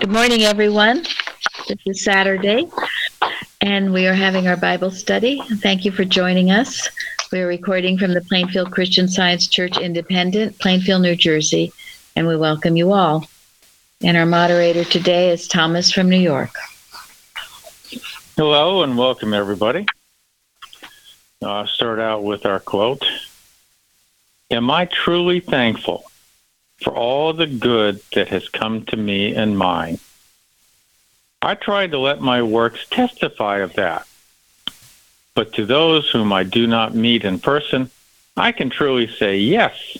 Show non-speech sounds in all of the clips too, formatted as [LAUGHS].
Good morning, everyone. This is Saturday, and we are having our Bible study. Thank you for joining us. We are recording from the Plainfield Christian Science Church Independent, Plainfield, New Jersey, and we welcome you all. And our moderator today is Thomas from New York. Hello, and welcome, everybody. I'll start out with our quote Am I truly thankful for all the good that has come to me and mine? I try to let my works testify of that. But to those whom I do not meet in person, I can truly say, yes,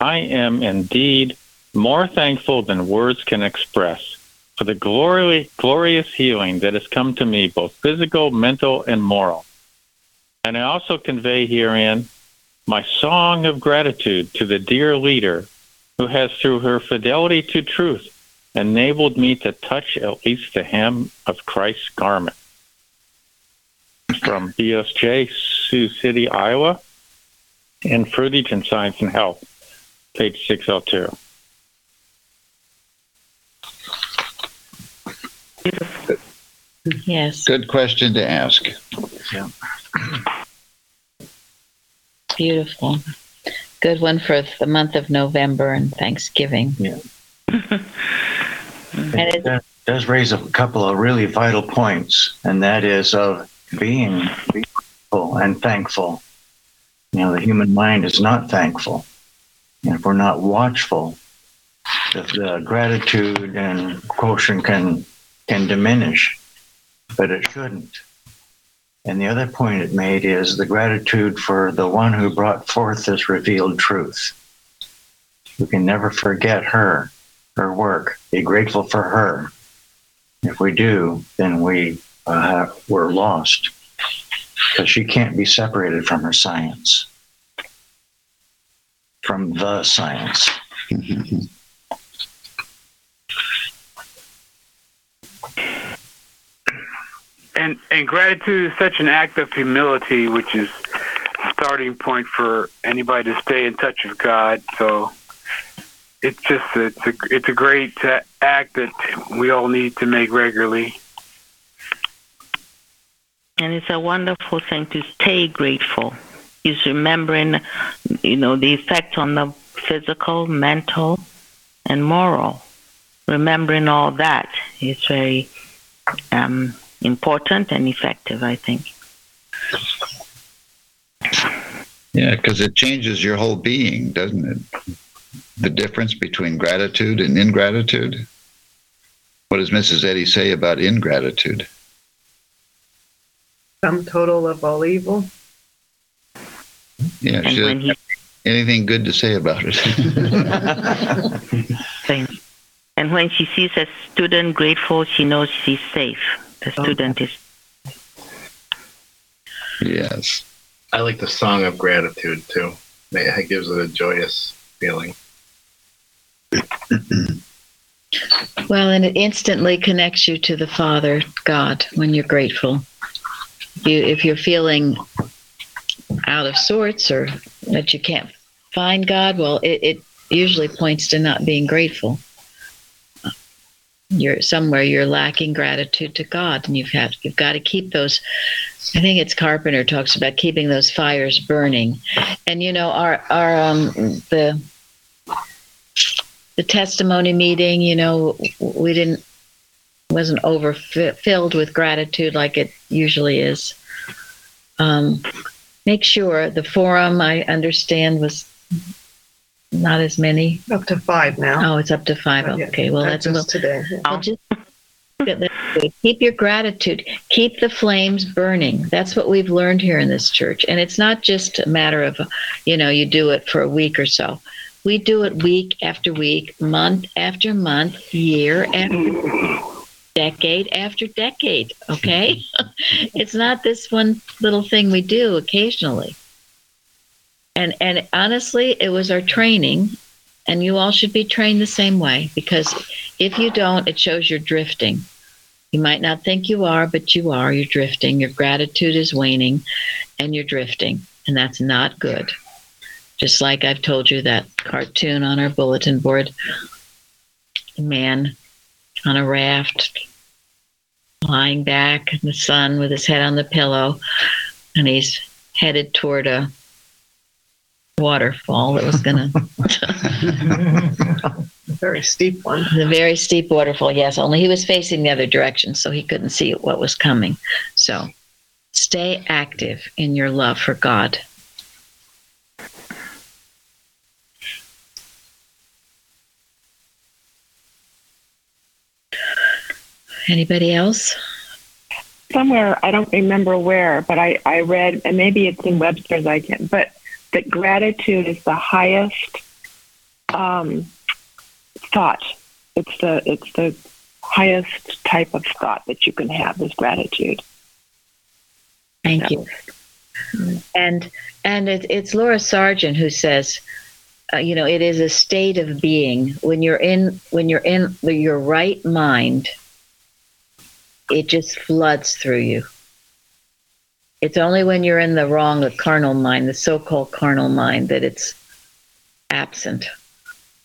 I am indeed more thankful than words can express for the glory, glorious healing that has come to me, both physical, mental, and moral. And I also convey herein my song of gratitude to the dear leader who has, through her fidelity to truth, enabled me to touch at least the hem of Christ's garment. From BSJ, Sioux City, Iowa, and Fruitage in Science and Health, page 602. Yes, Good question to ask. Yeah. beautiful. Good one for the month of November and Thanksgiving. Yeah. [LAUGHS] And it, That does raise a couple of really vital points, and that is of being grateful and thankful. You know, the human mind is not thankful. And if we're not watchful, the, the gratitude and quotient can can diminish, but it shouldn't. And the other point it made is the gratitude for the one who brought forth this revealed truth. We can never forget her, her work, be grateful for her. If we do, then we uh, we're lost because she can't be separated from her science, from the science. And and gratitude is such an act of humility, which is starting point for anybody to stay in touch with God. So it's just it's a it's a great uh, act that we all need to make regularly. And it's a wonderful thing to stay grateful. Is remembering, you know, the effect on the physical, mental, and moral. Remembering all that is very um, important and effective, I think. Yeah, because it changes your whole being, doesn't it? The difference between gratitude and ingratitude. What does Mrs. Eddy say about ingratitude? sum total of all evil. Yeah, And she when doesn't he have anything good to say about it. [LAUGHS] and when she sees a student grateful, she knows she's safe. The student is yes. I like the song of gratitude too. It gives it a joyous feeling. [CLEARS THROAT] well, and it instantly connects you to the Father, God, when you're grateful. You, if you're feeling out of sorts or that you can't find God, well, it, it usually points to not being grateful. You're somewhere you're lacking gratitude to God, and you've had you've got to keep those. I think it's Carpenter talks about keeping those fires burning, and you know our our um the the testimony meeting. You know we didn't wasn't overfilled with gratitude like it usually is. Um, make sure the forum I understand was not as many. Up to five now. Oh, it's up to five. Yeah, Okay, well not that's a just little. today. yeah. Well, just keep your gratitude. Keep the flames burning. That's what we've learned here in this church, and it's not just a matter of, you know, you do it for a week or so. We do it week after week, month after month, year after decade after decade. Okay, [LAUGHS] it's not this one little thing we do occasionally. And and honestly, it was our training, and you all should be trained the same way because if you don't, it shows you're drifting. You might not think you are, but you are. You're drifting. Your gratitude is waning, and you're drifting, and that's not good. Just like I've told you that cartoon on our bulletin board, man on a raft, lying back in the sun with his head on the pillow, and he's headed toward a waterfall that was going [LAUGHS] to, Very steep one. the very steep waterfall, yes, only he was facing the other direction, so he couldn't see what was coming. So stay active in your love for God. Anybody else? somewhere I don't remember where, but I, I read and maybe it's in Webster's I can but that gratitude is the highest um, thought. It's the it's the highest type of thought that you can have is gratitude. Thank you. And and it, it's Laura Sargent who says, uh, you know, it is a state of being when you're in when you're in your right mind. It just floods through you. It's only when you're in the wrong, the carnal mind, the so-called carnal mind, that it's absent.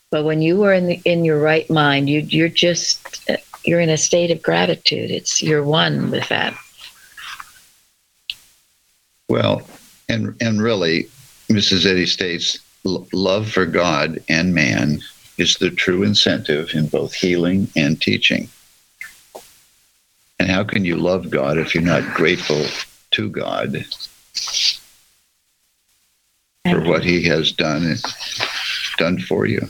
But when you are in the, in your right mind, you you're just you're in a state of gratitude. It's you're one with that. Well, and and really, Mrs. Eddy states, love for God and man is the true incentive in both healing and teaching. And how can you love God if you're not grateful to God for what He has done done for you?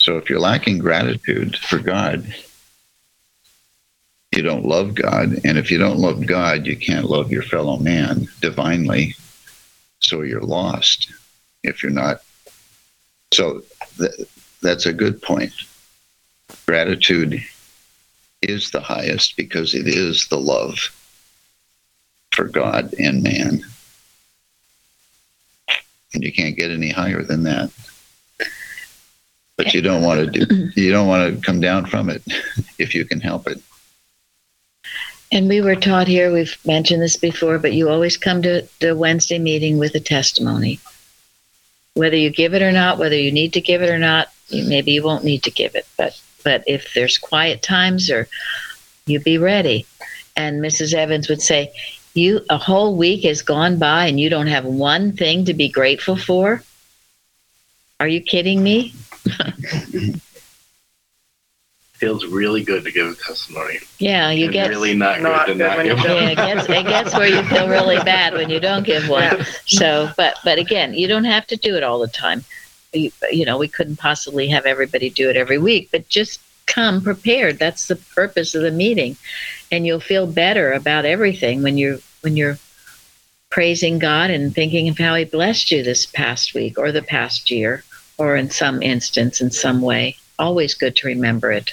So if you're lacking gratitude for God, you don't love God. And if you don't love God, you can't love your fellow man divinely. So you're lost if you're not. So th- that's a good point. Gratitude is the highest because it is the love for God and man. And you can't get any higher than that. But you don't want to do [CLEARS THROAT] you don't want to come down from it [LAUGHS] if you can help it. And we were taught here, we've mentioned this before, but you always come to the Wednesday meeting with a testimony. Whether you give it or not, whether you need to give it or not, maybe you won't need to give it. But but if there's quiet times or you be ready. And Mrs. Evans would say, You a whole week has gone by and you don't have one thing to be grateful for? Are you kidding me? [LAUGHS] Feels really good to give a testimony. Yeah, you and get really not, Not good to good not when give one. yeah, it gets it gets where you feel really bad when you don't give one. Yeah. So, but but again, you don't have to do it all the time. You, know, we couldn't possibly have everybody do it every week, but just come prepared. That's the purpose of the meeting, and you'll feel better about everything when you're when you're praising God and thinking of how He blessed you this past week or the past year, or in some instance, in some way. Always good to remember it.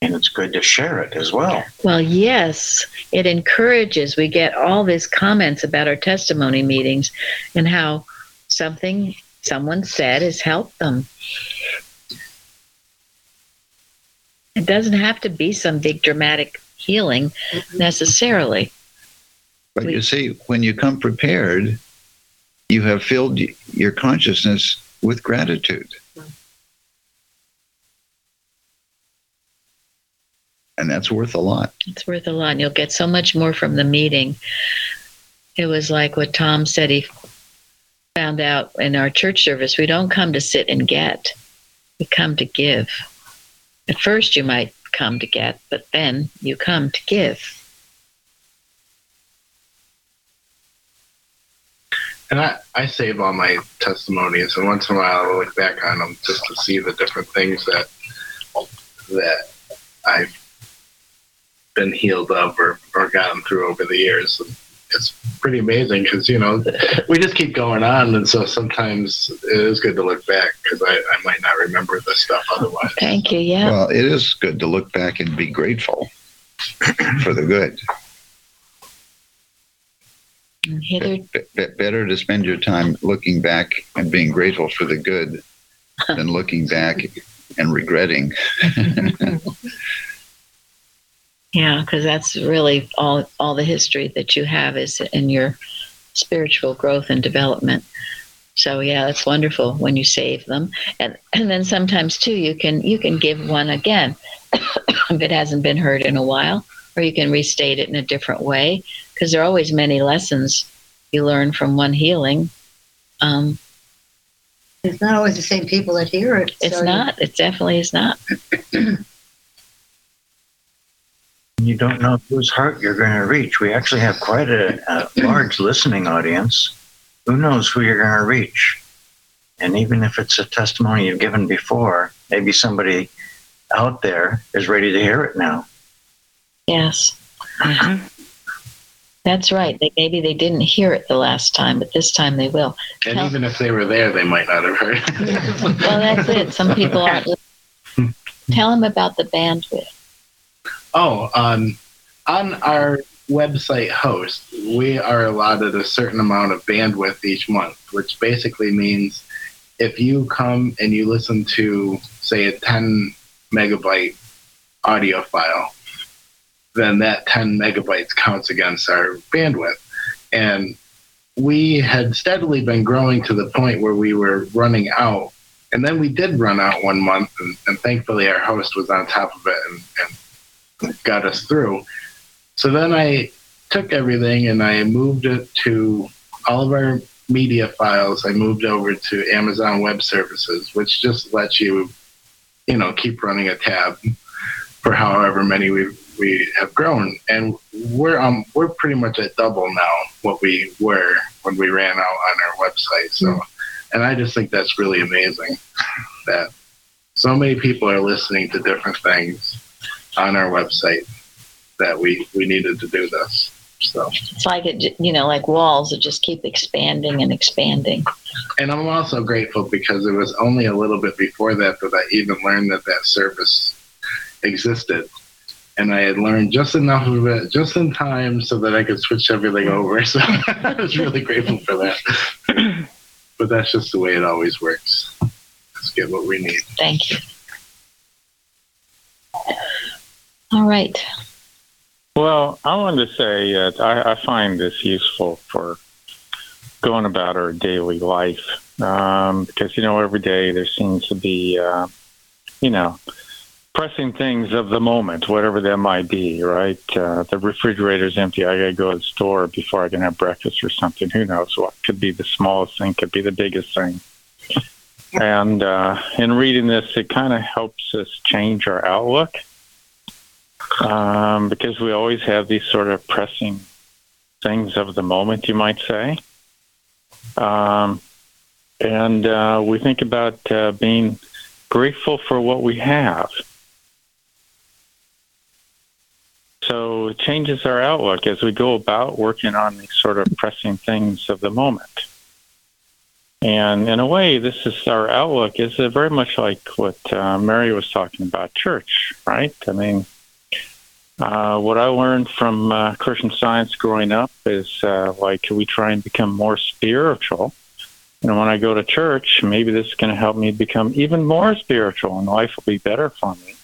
And it's good to share it as well. Well, yes, it encourages. We get all these comments about our testimony meetings and how something someone said has helped them. It doesn't have to be some big dramatic healing necessarily. But We- you see, when you come prepared, you have filled your consciousness with gratitude. And that's worth a lot. It's worth a lot. And you'll get so much more from the meeting. It was like what Tom said he found out in our church service. We don't come to sit and get, we come to give. At first, you might come to get, but then you come to give. And I, I save all my testimonies, and once in a while I'll look back on them just to see the different things that that I've been healed of or, or gotten through over the years. It's pretty amazing because you know we just keep going on, and so sometimes it is good to look back because I, I might not remember this stuff otherwise. Thank you. Yeah. Well, it is good to look back and be grateful [CLEARS THROAT] for the good. Mm, Hither, B- b- better to spend your time looking back and being grateful for the good [LAUGHS] than looking back and regretting. [LAUGHS] yeah, because that's really all all the history that you have is in your spiritual growth and development. So yeah, that's wonderful when you save them, and and then sometimes too you can you can give one again [COUGHS] if it hasn't been heard in a while, or you can restate it in a different way because there are always many lessons you learn from one healing. Um, It's not always the same people that hear it. it's so you- not. It definitely is not. [COUGHS] You don't know whose heart you're going to reach. We actually have quite a, a large listening audience. Who knows who you're going to reach? And even if it's a testimony you've given before, maybe somebody out there is ready to hear it now. Yes, Mhm. that's right. They, maybe they didn't hear it the last time, but this time they will. And Tell- even if they were there, they might not have heard. [LAUGHS] Well, that's it. Some people aren't. [LAUGHS] Tell them about the bandwidth. Oh, um, on our website host, we are allotted a certain amount of bandwidth each month, which basically means if you come and you listen to, say, a 10 megabyte audio file, then that 10 megabytes counts against our bandwidth. And we had steadily been growing to the point where we were running out. And then we did run out one month, and, and thankfully our host was on top of it and, and got us through. So then I took everything and I moved it to all of our media files. I moved over to Amazon Web Services, which just lets you, you know, keep running a tab for however many we we have grown, and we're um we're pretty much at double now what we were when we ran out on our website. So, and I just think that's really amazing that so many people are listening to different things on our website that we we needed to do this. So, It's like it, you know, like walls that just keep expanding and expanding. and I'm also grateful because it was only a little bit before that that I even learned that that service existed. And I had learned just enough of it, just in time, so that I could switch everything over. [LAUGHS] So I was really grateful for that. [LAUGHS] but that's just the way it always works. Let's get what we need. Thank you. All right. Well, I wanted to say that I, I find this useful for going about our daily life um, because you know every day there seems to be uh, you know pressing things of the moment, whatever that might be. Right? Uh, the refrigerator's empty. I got to go to the store before I can have breakfast or something. Who knows what? Could be the smallest thing. Could be the biggest thing. And uh, in reading this, it kind of helps us change our outlook um, because we always have these sort of pressing things of the moment, you might say. Um, and uh, we think about uh, being grateful for what we have. So it changes our outlook as we go about working on these sort of pressing things of the moment. And in a way, this is our outlook is uh, very much like what uh, Mary was talking about church, right? I mean, uh, what I learned from uh, Christian Science growing up is uh, like we try and become more spiritual. And when I go to church, maybe this is going to help me become even more spiritual, and life will be better for me.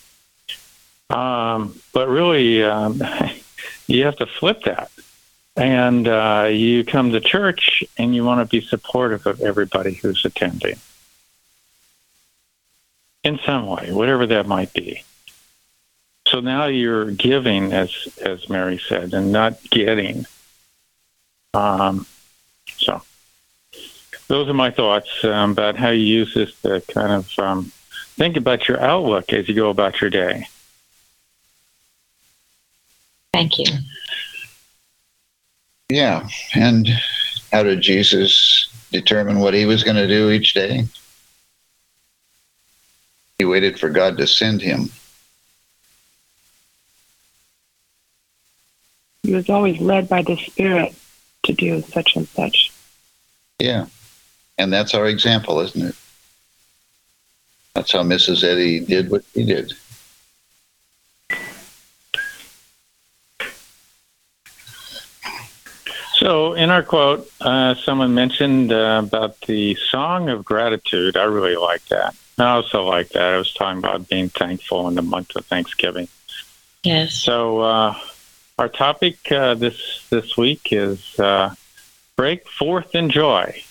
Um, but really, um, [LAUGHS] you have to flip that. And uh, you come to church and you want to be supportive of everybody who's attending in some way, whatever that might be. So now you're giving, as as Mary said, and not getting. Um, so those are my thoughts um, about how you use this to kind of um, think about your outlook as you go about your day. Thank you. Yeah. And how did Jesus determine what he was going to do each day? He waited for God to send him. He was always led by the Spirit to do such and such. Yeah. And that's our example, isn't it? That's how Mrs. Eddy did what she did. So, in our quote, uh, someone mentioned uh, about the song of gratitude. I really like that. I also like that. I was talking about being thankful in the month of Thanksgiving. Yes. So, uh, our topic uh, this this week is uh, break forth in joy.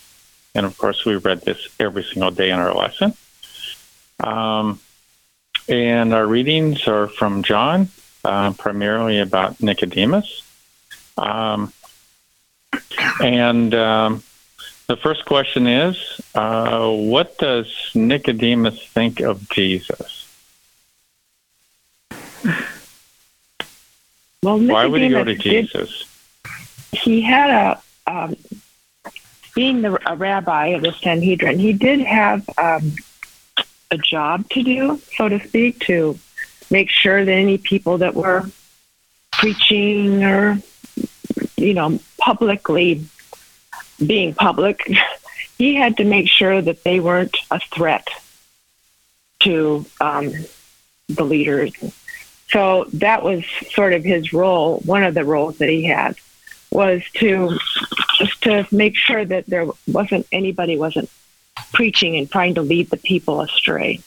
and of course, we read this every single day in our lesson. Um, and our readings are from John, uh, primarily about Nicodemus. Um, and um, the first question is uh, What does Nicodemus think of Jesus? [LAUGHS] Well, Why would he go to Nicodemus did- Jesus? he had a um, being the a rabbi of the Sanhedrin, he did have um, a job to do, so to speak, to make sure that any people that were preaching or you know publicly being public, [LAUGHS] he had to make sure that they weren't a threat to um, the leaders. So that was sort of his role. One of the roles that he had was to just to make sure that there wasn't anybody wasn't preaching and trying to lead the people astray.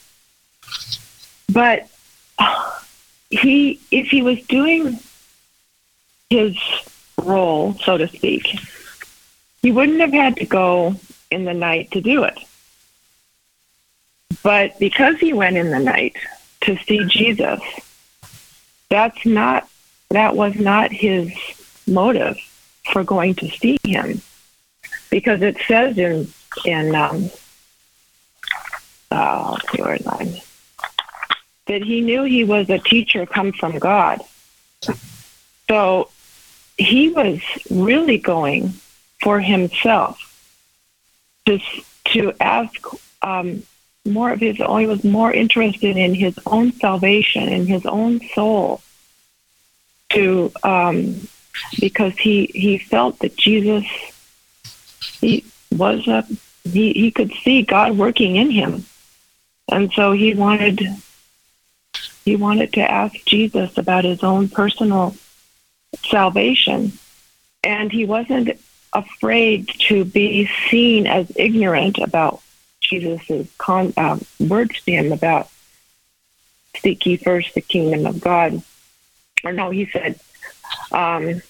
But he, if he was doing his role, so to speak, he wouldn't have had to go in the night to do it. But because he went in the night to see Jesus, that's not that was not his motive for going to see him, because it says in in um, uh, let's it's on, that he knew he was a teacher come from God. So he was really going for himself to to ask um, more of his. He was more interested in his own salvation, in his own soul, to um, because he he felt that Jesus he was a he he could see God working in him, and so he wanted he wanted to ask Jesus about his own personal salvation, and he wasn't afraid to be seen as ignorant about Jesus's con- uh, words to him about seek ye first the kingdom of God. Or no, he said, um,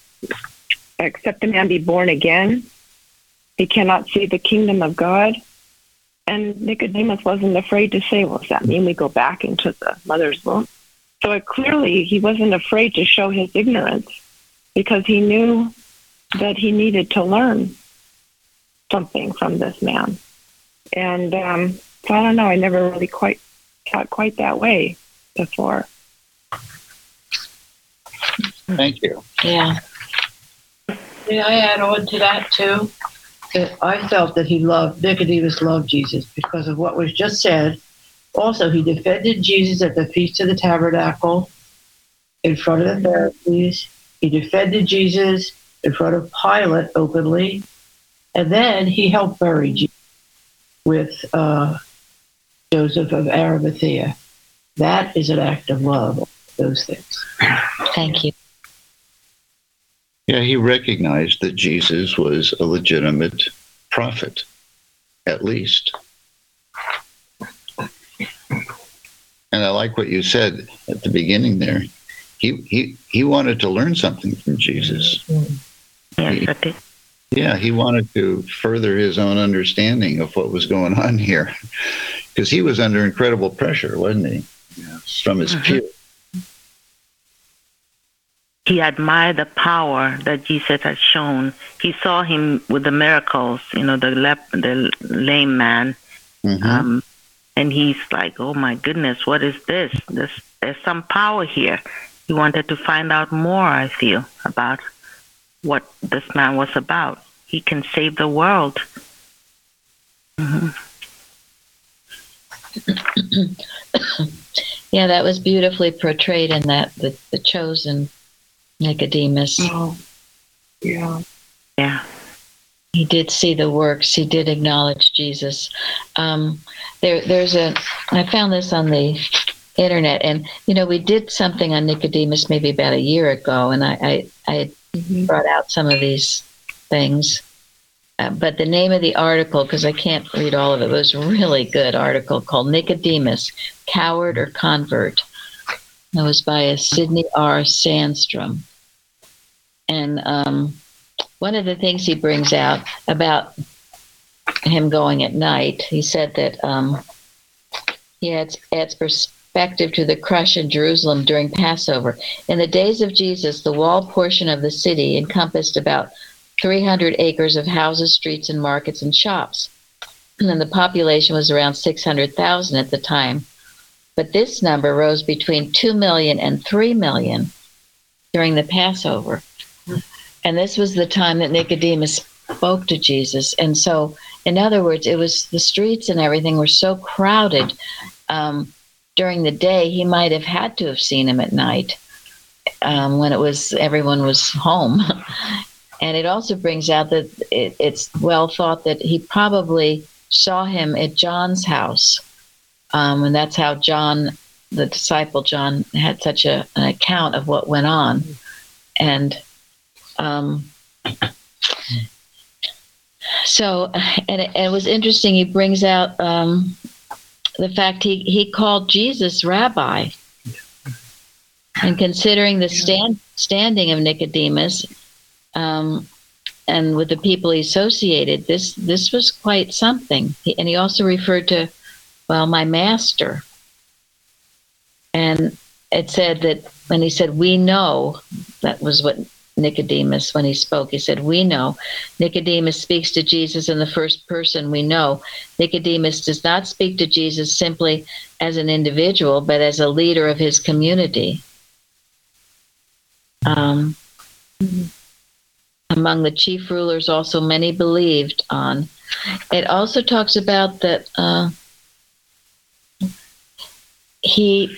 except a man be born again, he cannot see the kingdom of God. And Nicodemus wasn't afraid to say, well, does that mean we go back into the mother's womb? So it, clearly he wasn't afraid to show his ignorance because he knew that he needed to learn something from this man. And um, so I don't know, I never really quite thought quite that way before. Thank you. Yeah. May I add on to that too? That I felt that he loved, Nicodemus loved Jesus because of what was just said. Also, he defended Jesus at the Feast of the Tabernacle in front of the Pharisees. He defended Jesus in front of Pilate openly. And then he helped bury Jesus with uh, Joseph of Arimathea. That is an act of love, those things. Thank you. Yeah, he recognized that Jesus was a legitimate prophet, at least. And I like what you said at the beginning there. He he he wanted to learn something from Jesus. Yes, I did. Yeah, he wanted to further his own understanding of what was going on here. Because he was under incredible pressure, wasn't he? From his peers. He admired the power that Jesus had shown. He saw him with the miracles, you know, the lep- the lame man, Mhm. um, and he's like, "Oh my goodness, what is this? This there's some power here." He wanted to find out more. I feel about what this man was about. He can save the world. [COUGHS] Yeah, that was beautifully portrayed in that the, the chosen Nicodemus. Oh, yeah. Yeah. He did see the works. He did acknowledge Jesus. Um, there, there's a. I found this on the internet, and you know, we did something on Nicodemus maybe about a year ago, and I, I, I had brought out some of these things. Uh, but the name of the article, because I can't read all of it, was a really good article called Nicodemus, Coward or Convert. It was by a Sidney R. Sandstrom. And um, one of the things he brings out about him going at night. He said that um, he adds, adds perspective to the crush in Jerusalem during Passover. In the days of Jesus, the wall portion of the city encompassed about 300 acres of houses, streets, and markets and shops. And then the population was around 600,000 at the time. But this number rose between 2 million and 3 million during the Passover. And this was the time that Nicodemus spoke to Jesus. And so, in other words, it was the streets and everything were so crowded um, during the day, he might have had to have seen him at night um, when it was everyone was home. [LAUGHS] and it also brings out that it, it's well thought that he probably saw him at John's house. Um, and that's how John, the disciple John, had such a, an account of what went on. And um, so, and it, it, was interesting. He brings out um, the fact he, he called Jesus rabbi. And considering the stand, standing of Nicodemus um, and with the people he associated, this, this was quite something. He, and he also referred to, well, my master. And it said that when he said, we know, that was what Nicodemus when he spoke. He said, We know. Nicodemus speaks to Jesus in the first person, we know. Nicodemus does not speak to Jesus simply as an individual, but as a leader of his community. Um, among the chief rulers, also many believed on. It also talks about that uh, he,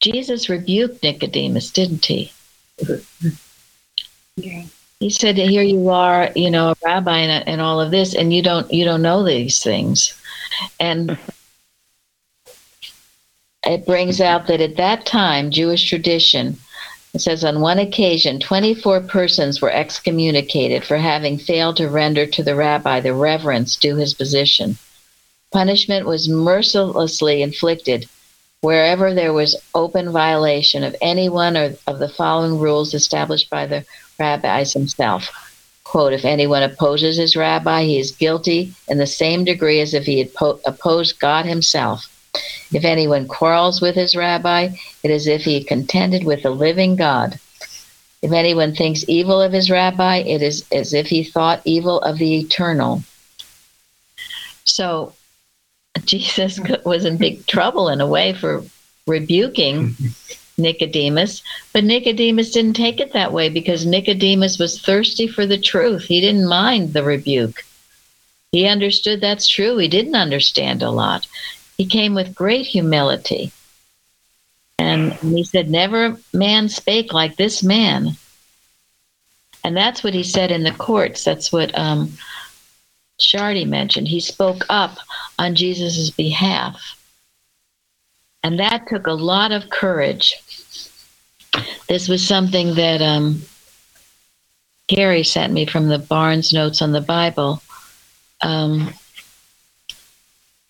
Jesus rebuked Nicodemus, didn't he? Yeah. He said, "Here you are, you know, a rabbi and, and all of this, and you don't you don't know these things," and it brings out that at that time, Jewish tradition, it says on one occasion, 24 persons were excommunicated for having failed to render to the rabbi the reverence due his position. Punishment was mercilessly inflicted wherever there was open violation of any one of the following rules established by the rabbis himself. Quote, if anyone opposes his rabbi, he is guilty in the same degree as if he had po- opposed God himself. If anyone quarrels with his rabbi, it is as if he contended with the living God. If anyone thinks evil of his rabbi, it is as if he thought evil of the eternal. So [LAUGHS] Jesus was in big trouble in a way for rebuking [LAUGHS] Nicodemus, but Nicodemus didn't take it that way because Nicodemus was thirsty for the truth. He didn't mind the rebuke. He understood that's true. He didn't understand a lot. He came with great humility. And he said, Never man spake like this man. And that's what he said in the courts. That's what um, Shardy mentioned. He spoke up on Jesus' behalf. And that took a lot of courage. This was something that um, Carrie sent me from the Barnes Notes on the Bible um,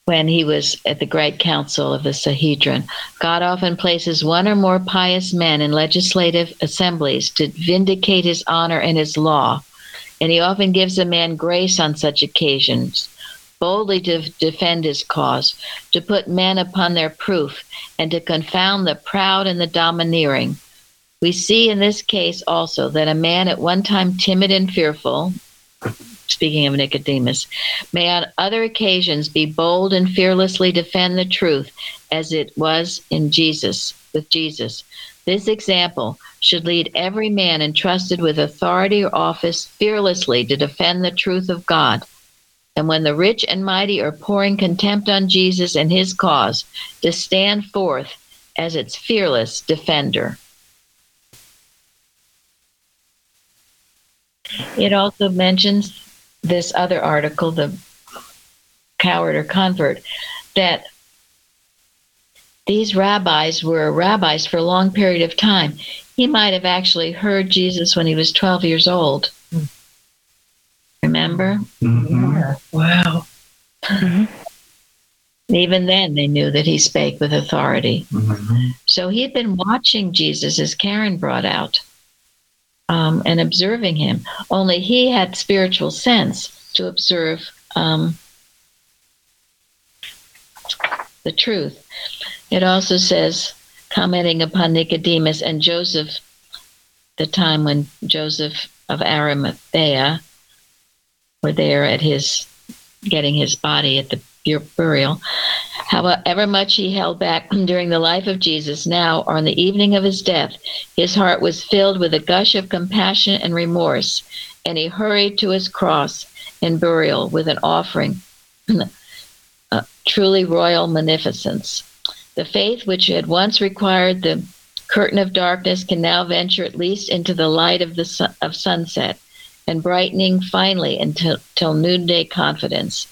when he was at the Great Council of the Sanhedrin. God often places one or more pious men in legislative assemblies to vindicate his honor and his law and he often gives a man grace on such occasions, boldly to defend his cause, to put men upon their proof, and to confound the proud and the domineering. We see in this case also that a man at one time timid and fearful, speaking of Nicodemus, may on other occasions be bold and fearlessly defend the truth as it was in Jesus, with Jesus. This example should lead every man entrusted with authority or office fearlessly to defend the truth of God. And when the rich and mighty are pouring contempt on Jesus and his cause, to stand forth as its fearless defender. It also mentions this other article, the coward or convert, that these rabbis were rabbis for a long period of time. He might have actually heard Jesus when he was 12 years old. Remember? Mm-hmm. Yeah. Wow. Mm-hmm. Even then, they knew that he spake with authority. Mm-hmm. So he had been watching Jesus, as Karen brought out, um, and observing him. Only he had spiritual sense. to observe um, the truth. It also says, commenting upon Nicodemus and Joseph, the time when Joseph of Arimathea were there at his getting his body at the burial. However much he held back [CLEARS THROAT] during the life of Jesus, now, or on the evening of his death, his heart was filled with a gush of compassion and remorse, and he hurried to his cross and burial with an offering, [CLEARS THROAT] uh, truly royal magnificence. The faith which had once required the curtain of darkness can now venture at least into the light of the of sunset and brightening finally until, until noonday confidence.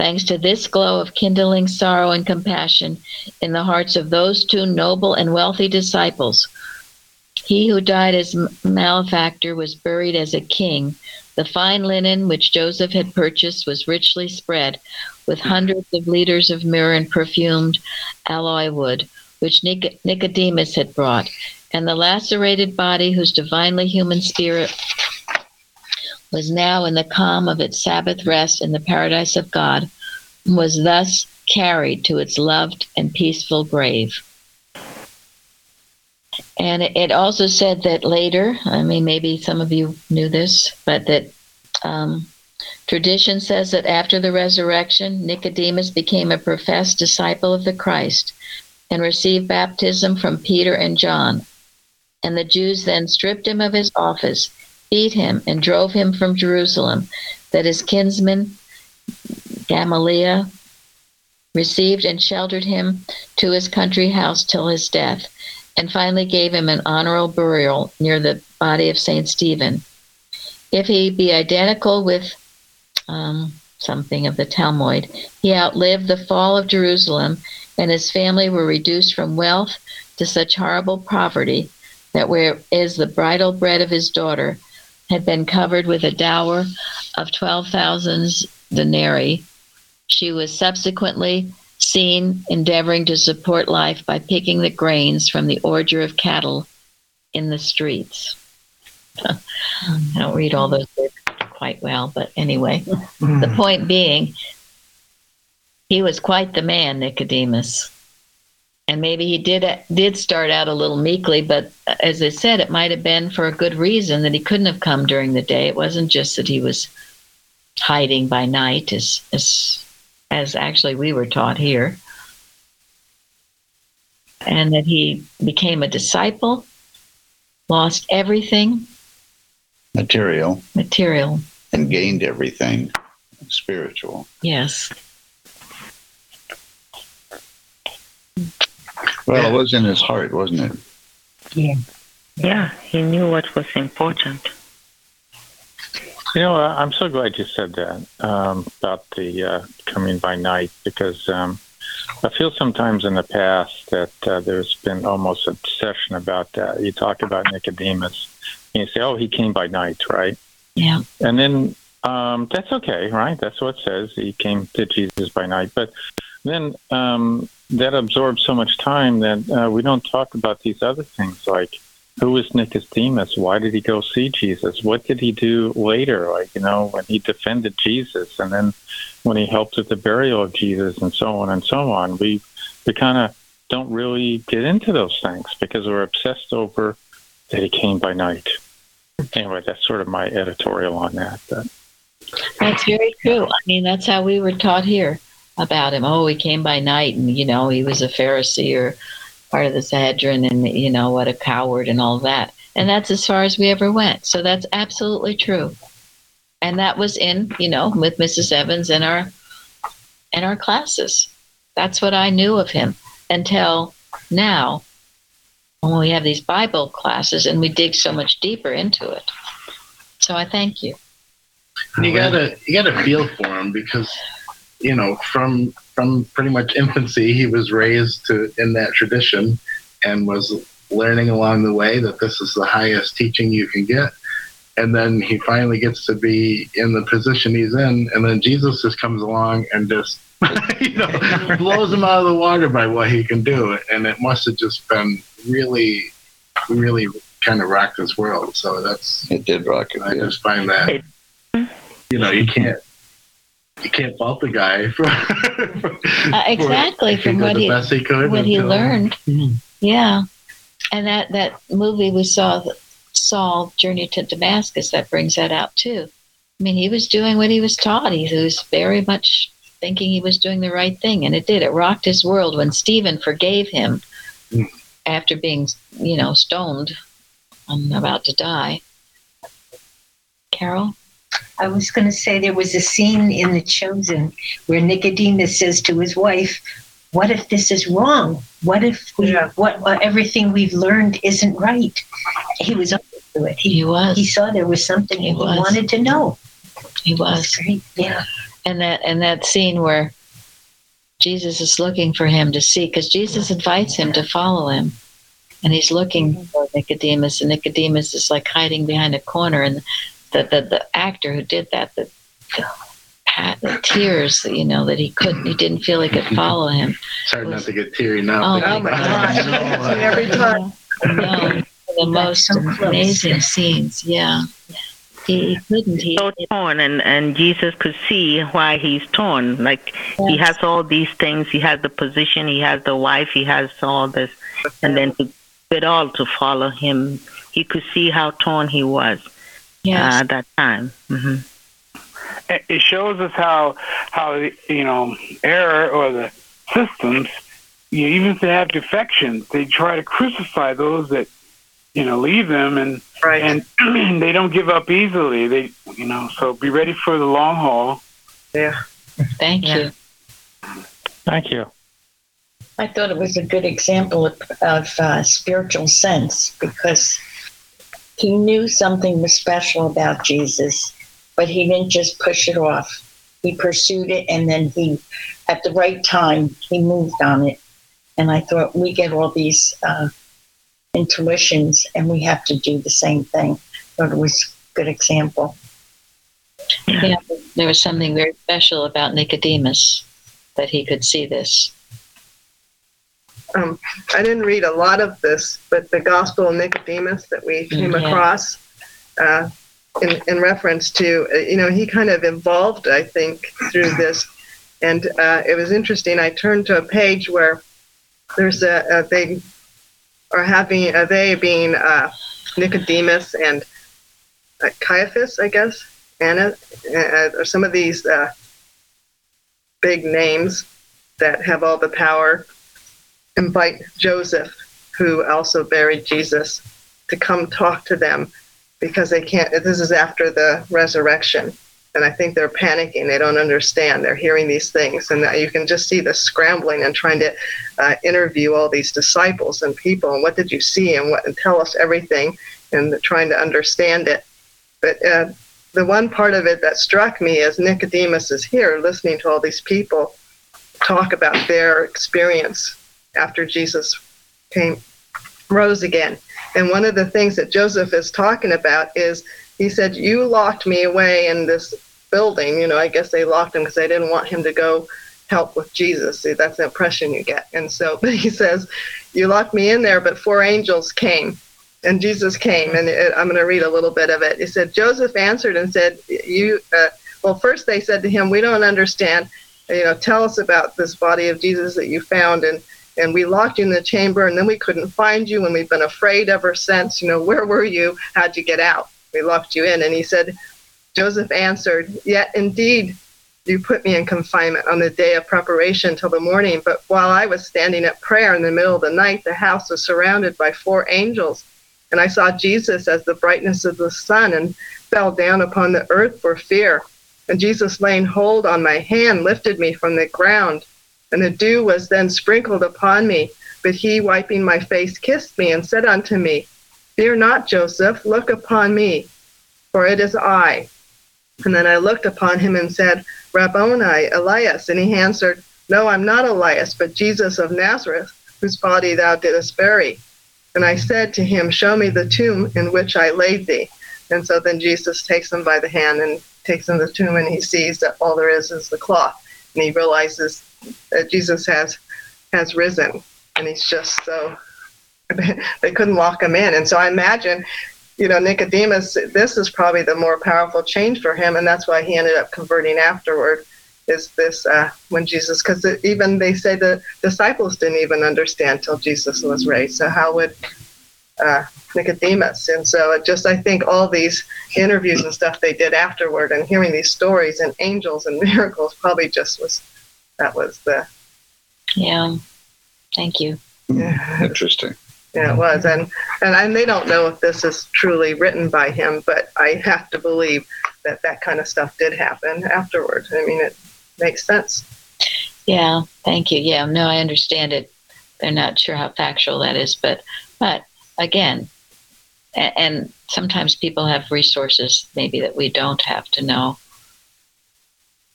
Thanks to this glow of kindling sorrow and compassion in the hearts of those two noble and wealthy disciples, he who died as malefactor was buried as a king. The fine linen which Joseph had purchased was richly spread with hundreds of liters of myrrh and perfumed aloe wood, which Nicodemus had brought, and the lacerated body whose divinely human spirit was now in the calm of its Sabbath rest in the paradise of God, was thus carried to its loved and peaceful grave. And it also said that later, I mean, maybe some of you knew this, but that um, tradition says that after the resurrection, Nicodemus became a professed disciple of the Christ and received baptism from Peter and John. And the Jews then stripped him of his office beat him, and drove him from Jerusalem, that his kinsman Gamaliel received and sheltered him to his country house till his death, and finally gave him an honorable burial near the body of Saint Stephen. If he be identical with um, something of the Talmud, he outlived the fall of Jerusalem, and his family were reduced from wealth to such horrible poverty that where is the bridal bread of his daughter, had been covered with a dower of 12,000 denarii. She was subsequently seen endeavoring to support life by picking the grains from the ordure of cattle in the streets. [LAUGHS] I don't read all those words quite well, but anyway, mm. the point being, he was quite the man, Nicodemus and maybe he did did start out a little meekly but uh, as i said it might have been for a good reason that he couldn't have come during the day. It wasn't just that he was hiding by night as as as actually we were taught here. And that he became a disciple lost everything. Material. Material. And gained everything spiritual. Yes well, it was in his heart, wasn't it? Yeah. Yeah, he knew what was important. You know, uh, I'm so glad you said that um, about the uh, coming by night because um, I feel sometimes in the past that uh, there's been almost obsession about that. You talk about Nicodemus, and you say, "Oh, he came by night," right? Yeah. And then um, that's okay, right? That's what it says. He came to Jesus by night, but then um, that absorbs so much time that uh, we don't talk about these other things like who was Nicodemus? Why did he go see Jesus? What did he do later? Like, you know, when he defended Jesus and then when he helped with the burial of Jesus and so on and so on. We, we kind of don't really get into those things because we're obsessed over that he came by night. Anyway, that's sort of my editorial on that. But. That's very true. I mean, that's how we were taught here about him. Oh, he came by night, and you know he was a Pharisee or part of the Sanhedrin, and you know what a coward and all that. And that's as far as we ever went. So that's absolutely true. And that was in you know with Mrs. Evans in our in our classes. That's what I knew of him until now when we have these Bible classes and we dig so much deeper into it. So I thank you. You gotta you gotta feel for him because you know, from from pretty much infancy, he was raised to in that tradition and was learning along the way that this is the highest teaching you can get. And then he finally gets to be in the position he's in, and then Jesus just comes along and just [LAUGHS] you know blows him out of the water by what he can do. And it must have just been really, really kind of rocked his world. So that's it did rock it. I just find that you know you can't you can't fault the guy [LAUGHS] for, Uh, exactly for, from what he he could what he learned. Mhm. Yeah, and that that movie we saw, Saul Journey to Damascus, that brings that out too. I mean, he was doing what he was taught. He was very much thinking he was doing the right thing, and it did. It rocked his world when Stephen forgave him Mm. after being, you know, stoned and about to die. Carol, I was going to say there was a scene in The Chosen where Nicodemus says to his wife, "What if this is wrong? What if we, Yeah. what, what everything we've learned isn't right?" He was open to it. He he was, he saw there was something He he was. wanted to know. he was. That's great. Yeah. and that and that scene where Jesus is looking for him to see because Jesus invites him to follow him and he's looking mm-hmm. for Nicodemus and Nicodemus is like hiding behind a corner and the the, the actor who did that the, the, the tears you know that he couldn't he didn't feel he could [LAUGHS] follow him. It's hard not to get teary now. Oh, thinking my about it. gosh. [LAUGHS] Every time. no [LAUGHS] the most so amazing scenes yeah. He, he couldn't he so torn and and jesus could see why he's torn. Like he has all these things. He has the position he has the wife he has all this. And then to it all to follow him he could see how torn he was yes. uh, at that time hmm it it shows us how how you know error or the systems you know, even if they have defections they try to crucify those that you know leave them and Right. and [CLEARS THROAT] they don't give up easily they you know so be ready for the long haul yeah. thank Yeah. you Thank you. I thought it was a good example of, of uh, spiritual sense because he knew something was special about Jesus, but he didn't just push it off. He pursued it, and then he, at the right time, he moved on it. And I thought we get all these uh, intuitions, and we have to do the same thing. Thought it was a good example. Yeah, there was something very special about Nicodemus that he could see this. Um, I didn't read a lot of this, but the Gospel of Nicodemus that we came Yeah. across uh, in, in reference to, uh, you know, he kind of evolved, I think, through this. And uh, it was interesting. I turned to a page where there's a, a they are having, uh, they being uh, Nicodemus and uh, Caiaphas, I guess, Annas, uh, or some of these uh, big names that have all the power invite Joseph, who also buried Jesus, to come talk to them because they can't. This is after the resurrection. And I think they're panicking. They don't understand. They're hearing these things. And you can just see the scrambling and trying to uh, interview all these disciples and people. And what did you see? And, what, and tell us everything. And trying to understand it. But uh, the one part of it that struck me is Nicodemus is here listening to all these people talk about their experience after Jesus came rose again. And one of the things that Joseph is talking about is he said, You locked me away in this building. You know, I guess they locked him because they didn't want him to go help with Jesus. See, that's the impression you get. And so [LAUGHS] he says, You locked me in there, but four angels came. And Jesus came, and it, I'm going to read a little bit of it. He said, Joseph answered and said, "You, uh, well, first they said to him, we don't understand. You know, tell us about this body of Jesus that you found, and and we locked you in the chamber, and then we couldn't find you, and we've been afraid ever since. You know, where were you? How'd you get out? We locked you in." And he said, Joseph answered, "Yet indeed." You put me in confinement on the day of preparation till the morning. But while I was standing at prayer in the middle of the night, the house was surrounded by four angels and I saw Jesus as the brightness of the sun and fell down upon the earth for fear. And Jesus, laying hold on my hand, lifted me from the ground. And the dew was then sprinkled upon me. But he, wiping my face, kissed me and said unto me, Fear not, Joseph, look upon me, for it is I. And then I looked upon him and said, Rabboni, Elias. And he answered, No, I'm not Elias, but Jesus of Nazareth, whose body thou didst bury. And I said to him, Show me the tomb in which I laid thee. And so then Jesus takes him by the hand and takes him to the tomb, and he sees that all there is is the cloth. And he realizes that Jesus has has risen. And he's just so, [LAUGHS] they couldn't lock him in. And so I imagine, you know, Nicodemus, this is probably the more powerful change for him. And that's why he ended up converting afterward. is this uh, when Jesus, because even they say the disciples didn't even understand till Jesus was raised. So how would uh, Nicodemus? And so it just, I think all these interviews and stuff they did afterward and hearing these stories and angels and [LAUGHS] miracles probably just was, that was the, Yeah. Thank you. yeah. Interesting. Yeah, it was, and and and they don't know if this is truly written by him, but I have to believe that that kind of stuff did happen afterward. I mean, it makes sense. Yeah. Thank you. Yeah. No, I understand it. They're not sure how factual that is, but but again, and, and sometimes people have resources maybe that we don't have to know.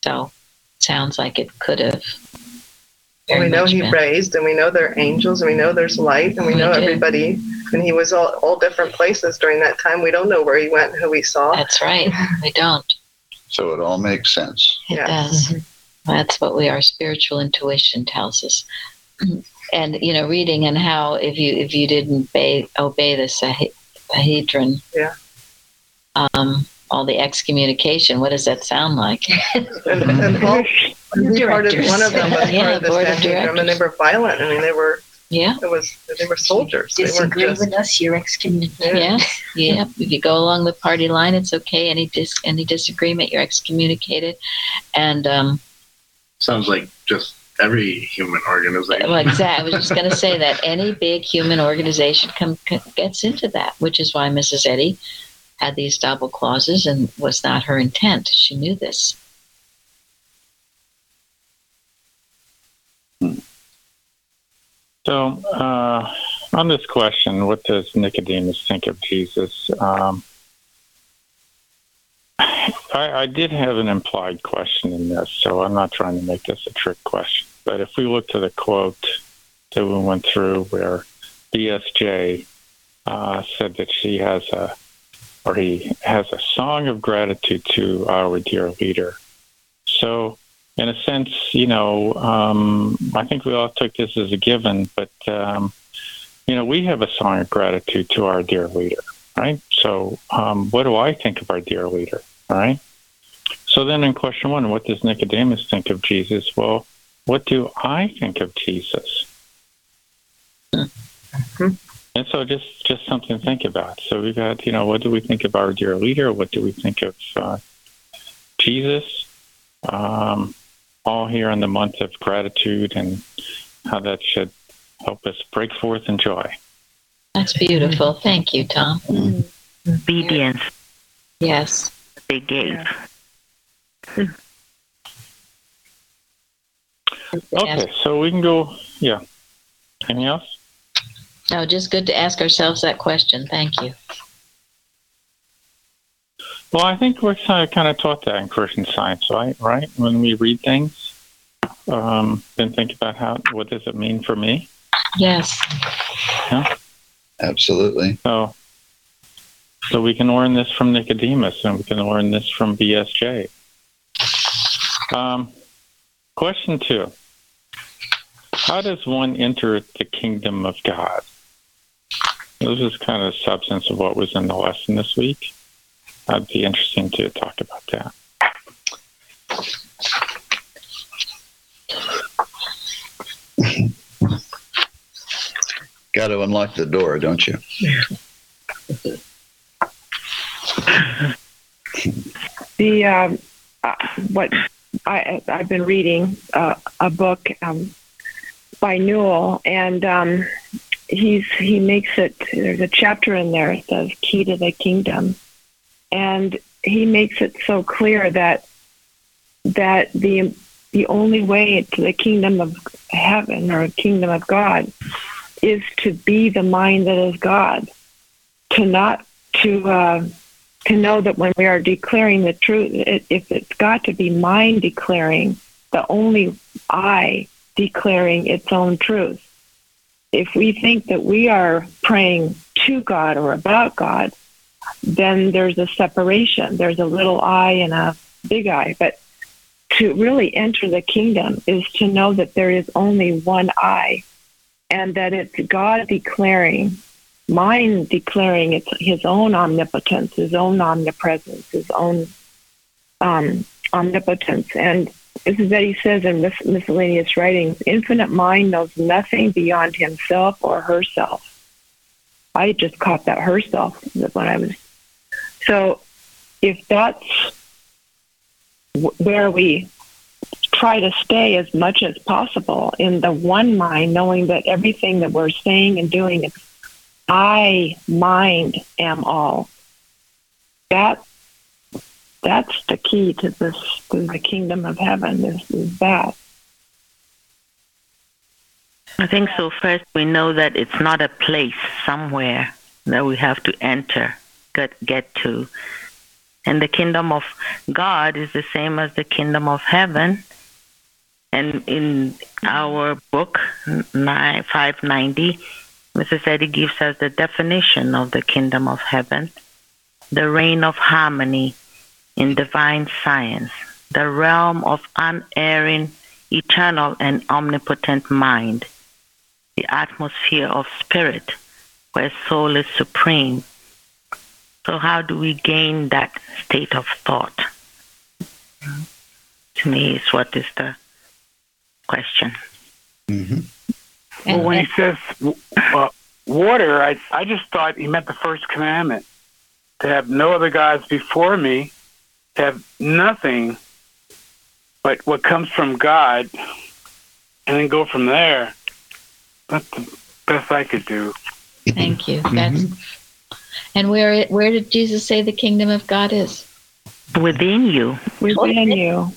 So sounds like it could have. And very we know he been. raised, and we know there are angels, and we know there's light, and we We know do. everybody. And he was all all different places during that time. We don't know where he went, and who we saw. That's right. We don't. So it all makes sense. It Yeah. does. That's what we our spiritual intuition tells us. [CLEARS THROAT] And you know, reading and how if you if you didn't obey, obey the Sah- Sahedrin, Yeah. um, all the excommunication. What does that sound like? [LAUGHS] And, and [LAUGHS] Paul, part of, one of them was Yeah, part of the board of Sanhedrin, and they were violent. I mean, they were Yeah, it was they were soldiers. They Disagree just with us, you're excommunicated. yeah, [LAUGHS] yeah. If you go along the party line, it's okay. Any dis any disagreement, you're excommunicated. And um, Sounds like just every human organization. Well, exactly. I was just going to say that any big human organization come, c- gets into that, which is why Mrs. Eddy had these double clauses and was not her intent. She knew this. So, uh, on this question, what does Nicodemus think of Jesus? Um, I, I did have an implied question in this, so I'm not trying to make this a trick question. But if we look to the quote that we went through where BSJ uh, said that she has a, or he has a song of gratitude to our dear leader. So, in a sense, you know, um, I think we all took this as a given, but, um, you know, we have a song of gratitude to our dear leader, right? So, um, what do I think of our dear leader, right? So then in question one, what does Nicodemus think of Jesus? Well, what do I think of Jesus? And so just just something to think about. So we've got, you know, what do we think of our dear leader? What do we think of uh, Jesus? Um, all here in the month of gratitude and how that should help us break forth in joy. That's beautiful. Thank you, Tom. Obedience Yes. they gave. Okay, so we can go. Yeah. Anything else? No, just good to ask ourselves that question. Thank you. Well, I think we're kind of, kind of taught that in Christian Science, right? Right? When we read things, um, then think about how what does it mean for me? Yes. Yeah. Absolutely. So, so we can learn this from Nicodemus, and we can learn this from BSJ. Um, question two: How does one enter the kingdom of God? This is kind of the substance of what was in the lesson this week. That'd be interesting to talk about that. Got to unlock the door, don't you? the um, uh, what I I've been reading uh, a book um, by Newell, and um, he's he makes it. There's a chapter in there that says "Key to the Kingdom," and he makes it so clear that that the the only way to the kingdom of heaven or kingdom of God is to be the mind that is God, to not to uh, to know that when we are declaring the truth, it, if it's got to be mind declaring, the only I declaring its own truth. If we think that we are praying to God or about God, then there's a separation. There's a little I and a big I. But to really enter the kingdom is to know that there is only one I and that it's God declaring mind declaring its his own omnipotence, his own omnipresence, his own um, omnipotence, and this is what he says in mis- miscellaneous writings, infinite mind knows nothing beyond himself or herself. I just caught that herself when I was. So if that's where we try to stay as much as possible in the one mind, knowing that everything that we're saying and doing is I mind am all. That that's the key to this to the kingdom of heaven is, is that. I think so. First, we know that it's not a place somewhere that we have to enter, get get to, and the kingdom of God is the same as the kingdom of heaven. And in our book, 590, Mrs. Eddy gives us the definition of the kingdom of heaven the reign of harmony in divine science, the realm of unerring, eternal, and omnipotent mind, the atmosphere of spirit where soul is supreme. So, how do we gain that state of thought? To me, is what is the question. Mm-hmm. Well, when he says uh, water, I I just thought he meant the first commandment to have no other gods before me, to have nothing but what comes from God, and then go from there. That's the best I could do. Thank you. Mm-hmm. That's and where where did Jesus say the kingdom of God is? Within you. Within you.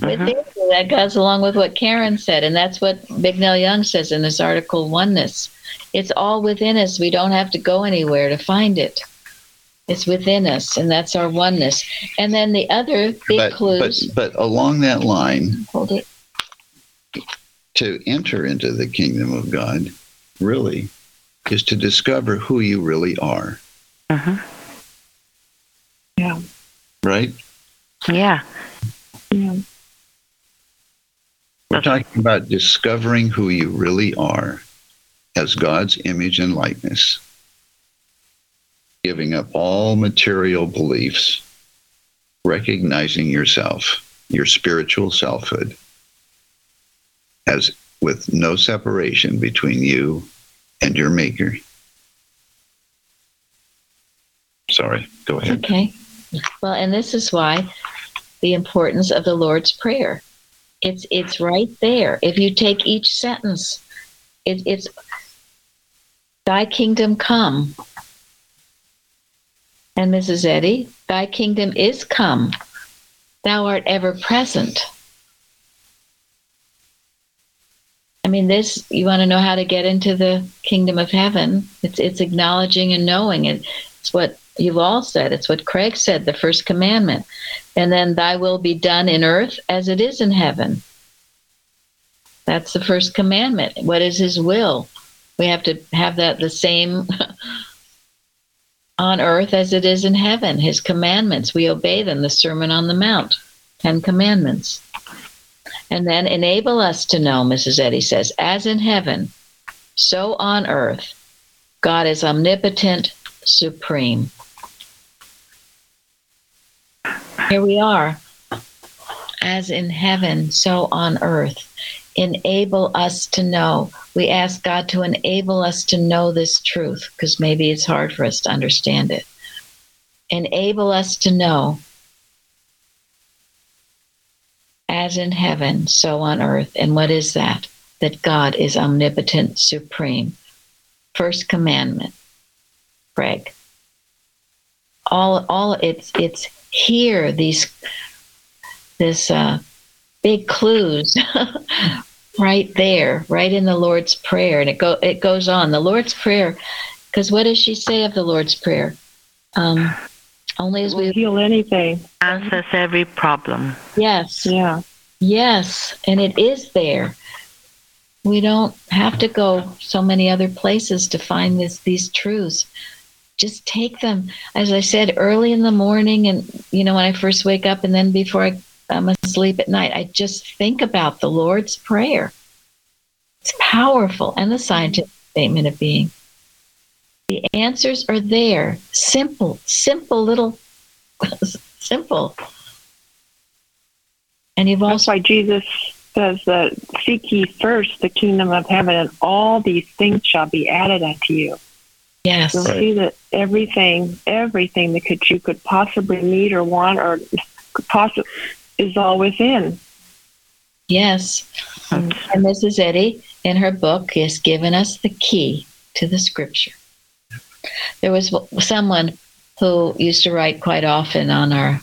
Within mm-hmm. you. That goes along with what Karen said, and that's what Big Bicknell Young says in this article, Oneness. It's all within us. We don't have to go anywhere to find it. It's within us, and that's our oneness. And then the other big but, clues. But, but along that line, hold it. To enter into the kingdom of God, really, is to discover who you really are. Uh-huh. Yeah. Right? Yeah. Yeah. We're talking about discovering who you really are as God's image and likeness, giving up all material beliefs, recognizing yourself, your spiritual selfhood, as with no separation between you and your maker. Sorry, go ahead. Okay. Well, and this is why the importance of the Lord's Prayer. It's it's right there. If you take each sentence, it, it's Thy kingdom come. And Mrs. Eddy, Thy kingdom is come. Thou art ever present. I mean, this, you want to know how to get into the kingdom of heaven. It's, it's acknowledging and knowing it. It's what you've all said. It's what Craig said, the first commandment. And then, Thy will be done in earth as it is in heaven. That's the first commandment. What is His will? We have to have that the same [LAUGHS] on earth as it is in heaven. His commandments, we obey them. The Sermon on the Mount, Ten Commandments. And then enable us to know, Mrs. Eddy says, as in heaven, so on earth, God is omnipotent, supreme. Here we are, as in heaven, so on earth. Enable us to know. We ask God to enable us to know this truth because maybe it's hard for us to understand it. Enable us to know as in heaven, so on earth. And what is that? That God is omnipotent, supreme. First commandment, Craig. All, all it's it's here. These this uh, big clues [LAUGHS] right there, right in the Lord's prayer, and it go it goes on. The Lord's prayer, because what does she say of the Lord's prayer? Um, only as we heal anything. Answers every problem. Yes. Yeah. Yes, and it is there. We don't have to go so many other places to find this these truths. Just take them, as I said, early in the morning, and you know when I first wake up, and then before I, I'm asleep at night. I just think about the Lord's prayer. It's powerful, and the scientific statement of being. The answers are there. Simple, simple little, [LAUGHS] simple. And you've That's also why Jesus says that seek ye first the kingdom of heaven, and all these things shall be added unto you. yes, You'll see that everything, everything that could you could possibly need or want or [LAUGHS] could possi is all within. yes. Hmm. And Mrs. Eddy, in her book, has given us the key to the scripture. There was someone who used to write quite often on our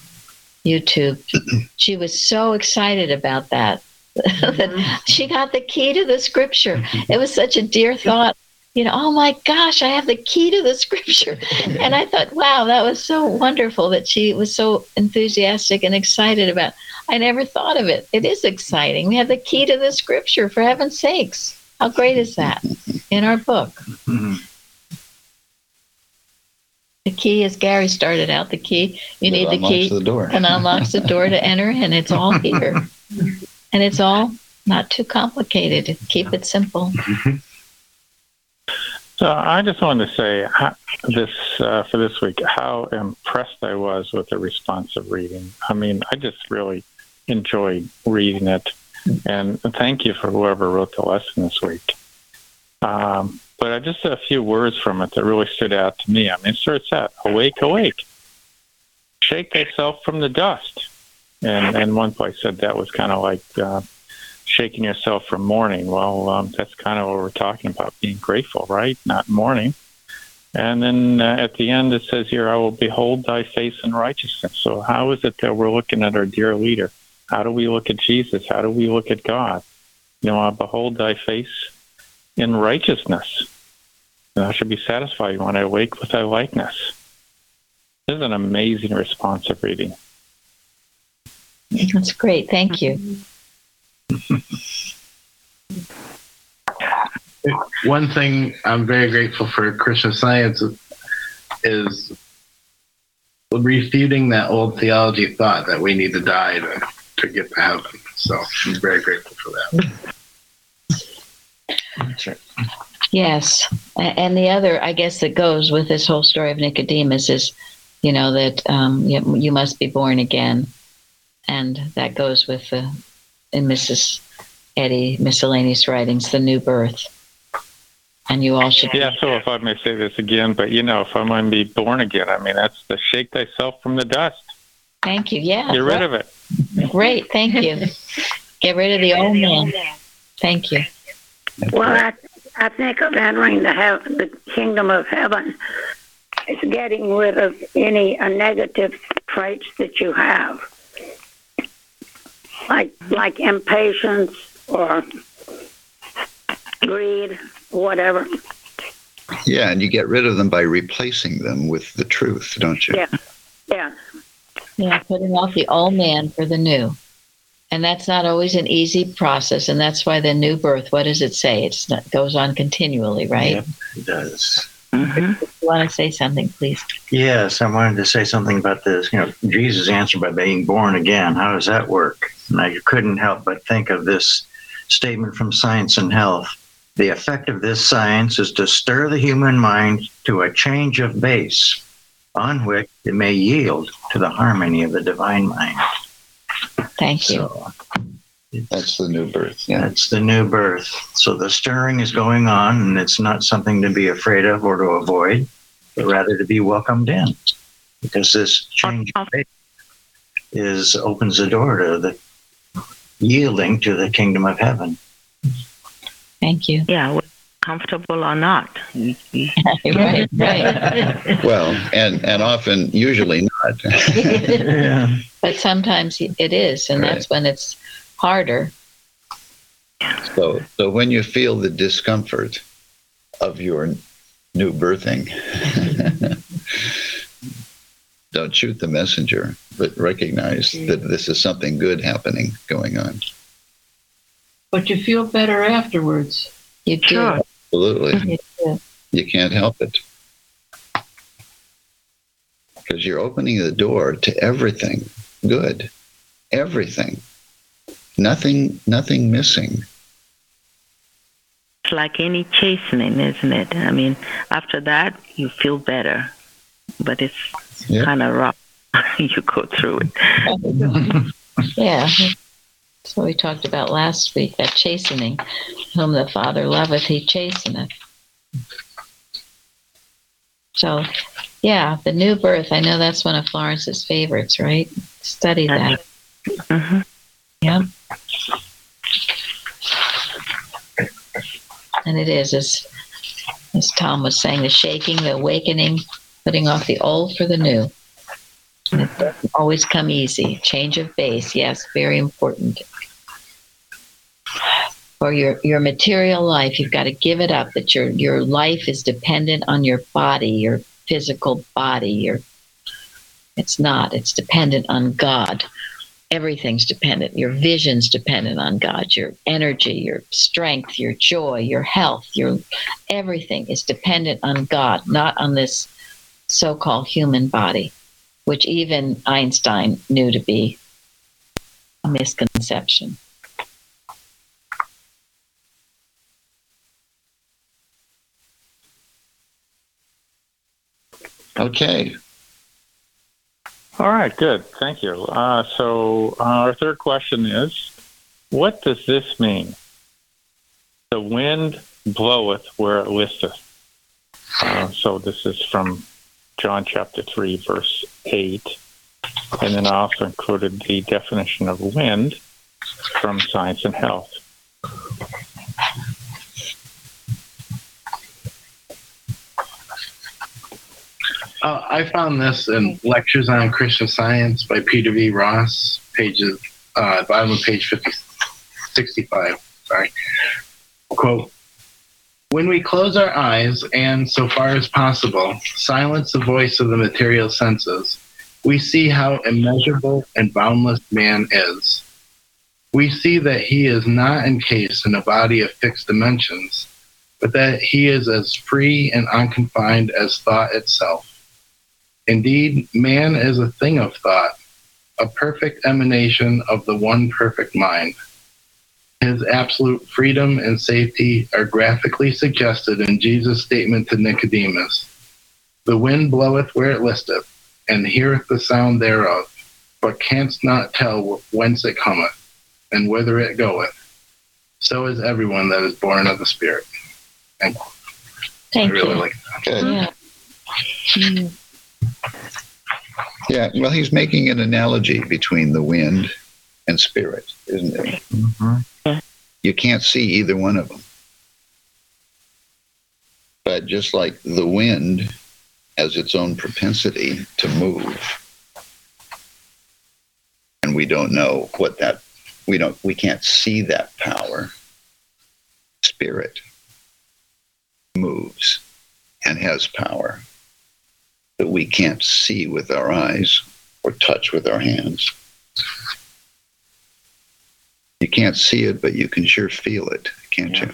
YouTube. [CLEARS THROAT] She was so excited about that. [LAUGHS] that mm-hmm. she got the key to the scripture. It was such a dear thought. You know, oh my gosh, I have the key to the [LAUGHS] scripture. And I thought, wow, that was so wonderful that she was so enthusiastic and excited about. I never thought of it. It is exciting. We have the key to the scripture, for heaven's sakes. How great is that in our book? The key, as Gary started out, the key, you need the key the door. and unlocks the door to enter, and it's all here. [LAUGHS] And it's all not too complicated. Keep it simple. [LAUGHS] So I just wanted to say this uh, for this week how impressed I was with the responsive reading. I mean, I just really enjoyed reading it, and thank you for whoever wrote the lesson this week. Um, but I just a few words from it that really stood out to me. I mean, it starts out awake, awake, shake thyself from the dust, and and one place said that was kind of like. Uh, shaking yourself from mourning. Well, um, that's kind of what we're talking about, being grateful, right? Not mourning. And then uh, at the end, it says here, I will behold thy face in righteousness. So, how is it that we're looking at our dear leader? How do we look at Jesus? How do we look at God? You know, I behold thy face in righteousness. And I should be satisfied when I wake with thy likeness. This is an amazing responsive reading. That's great. Thank you. One thing I'm very grateful for Christian Science is refuting that old theology thought that we need to die to, to get to heaven. So I'm very grateful for that. That's right. Yes. And the other, I guess, that goes with this whole story of Nicodemus is, you know, that um, you, you must be born again. And that goes with the, in Mrs. Eddy miscellaneous writings, the new birth. And you all should. Yeah, so if I may say this again, but you know, if I'm going to be born again, I mean, that's the shake thyself from the dust. Thank you. Yeah. Get rid of it. Great. Thank you. Get rid of the old man. Thank you. Well, I, I think of entering the, heav- the kingdom of heaven is getting rid of any uh, negative traits that you have, like like impatience or greed, whatever. Yeah, and you get rid of them by replacing them with the truth, don't you? Yeah, yeah. Yeah, putting off the old man for the new. And that's not always an easy process. And that's why the new birth, what does it say? It's not, goes on continually, right? Yep, it does. You want to say something, please. Yes, I wanted to say something about this. You know, Jesus answered by being born again. How does that work? And I couldn't help but think of this statement from Science and Health. The effect of this science is to stir the human mind to a change of base on which it may yield to the harmony of the divine mind. Thank you. So That's the new birth. Yeah. that's the new birth. So the stirring is going on, and it's not something to be afraid of or to avoid, but rather to be welcomed in, because this change of faith is opens the door to the yielding to the kingdom of heaven. Thank you. Yeah, whether comfortable or not. [LAUGHS] right, right. Well, and and often, usually not. [LAUGHS] Yeah. but sometimes it is. And that's when it's harder. So, so when you feel the discomfort of your new birthing, [LAUGHS] don't shoot the messenger, but recognize that this is something good happening going on. But you feel better afterwards. You do. Sure. Absolutely, You you can't help it because you're opening the door to everything good, everything, nothing, nothing missing. It's like any chastening, isn't it? I mean, after that, you feel better, but it's Yeah. kind of rough. [LAUGHS] you go through it. [LAUGHS] Yeah. That's what we talked about last week, that chastening. Whom the Father loveth, he chasteneth. So, yeah, the new birth. I know that's one of Florence's favorites, right? Study that. Mhm. Yeah. And it is, as, as Tom was saying, the shaking, the awakening, putting off the old for the new. And it doesn't always come easy. Change of base, yes, very important. For your, your material life, you've got to give it up. That your your life is dependent on your body, your physical body. Your it's not. It's dependent on God everything's dependent. Your vision's dependent on God. Your energy, your strength, your joy, your health, your everything is dependent on God, not on this so-called human body, which even Einstein knew to be a misconception. Okay. All right, good. Thank you. Uh, so, uh, our third question is What does this mean? The wind bloweth where it listeth. Uh, so, this is from John chapter 3, verse 8. And then I also included the definition of wind from Science and Health. Uh, I found this in Lectures on Christian Science by Peter V. Ross, pages, uh, bottom of page 50, 65. Sorry. Quote When we close our eyes and, so far as possible, silence the voice of the material senses, we see how immeasurable and boundless man is. We see that he is not encased in a body of fixed dimensions, but that he is as free and unconfined as thought itself. Indeed, man is a thing of thought, a perfect emanation of the one perfect mind. His absolute freedom and safety are graphically suggested in Jesus' statement to Nicodemus The wind bloweth where it listeth, and heareth the sound thereof, but canst not tell whence it cometh, and whither it goeth. So is everyone that is born of the Spirit. And Thank I really you. like Good. Yeah. Mm. Yeah. Well, he's making an analogy between the wind and spirit, isn't it? Mm-hmm. You can't see either one of them. But just like the wind has its own propensity to move, and we don't know what that we don't we can't see that power. Spirit moves and has power that we can't see with our eyes or touch with our hands. You can't see it, but you can sure feel it, can't you?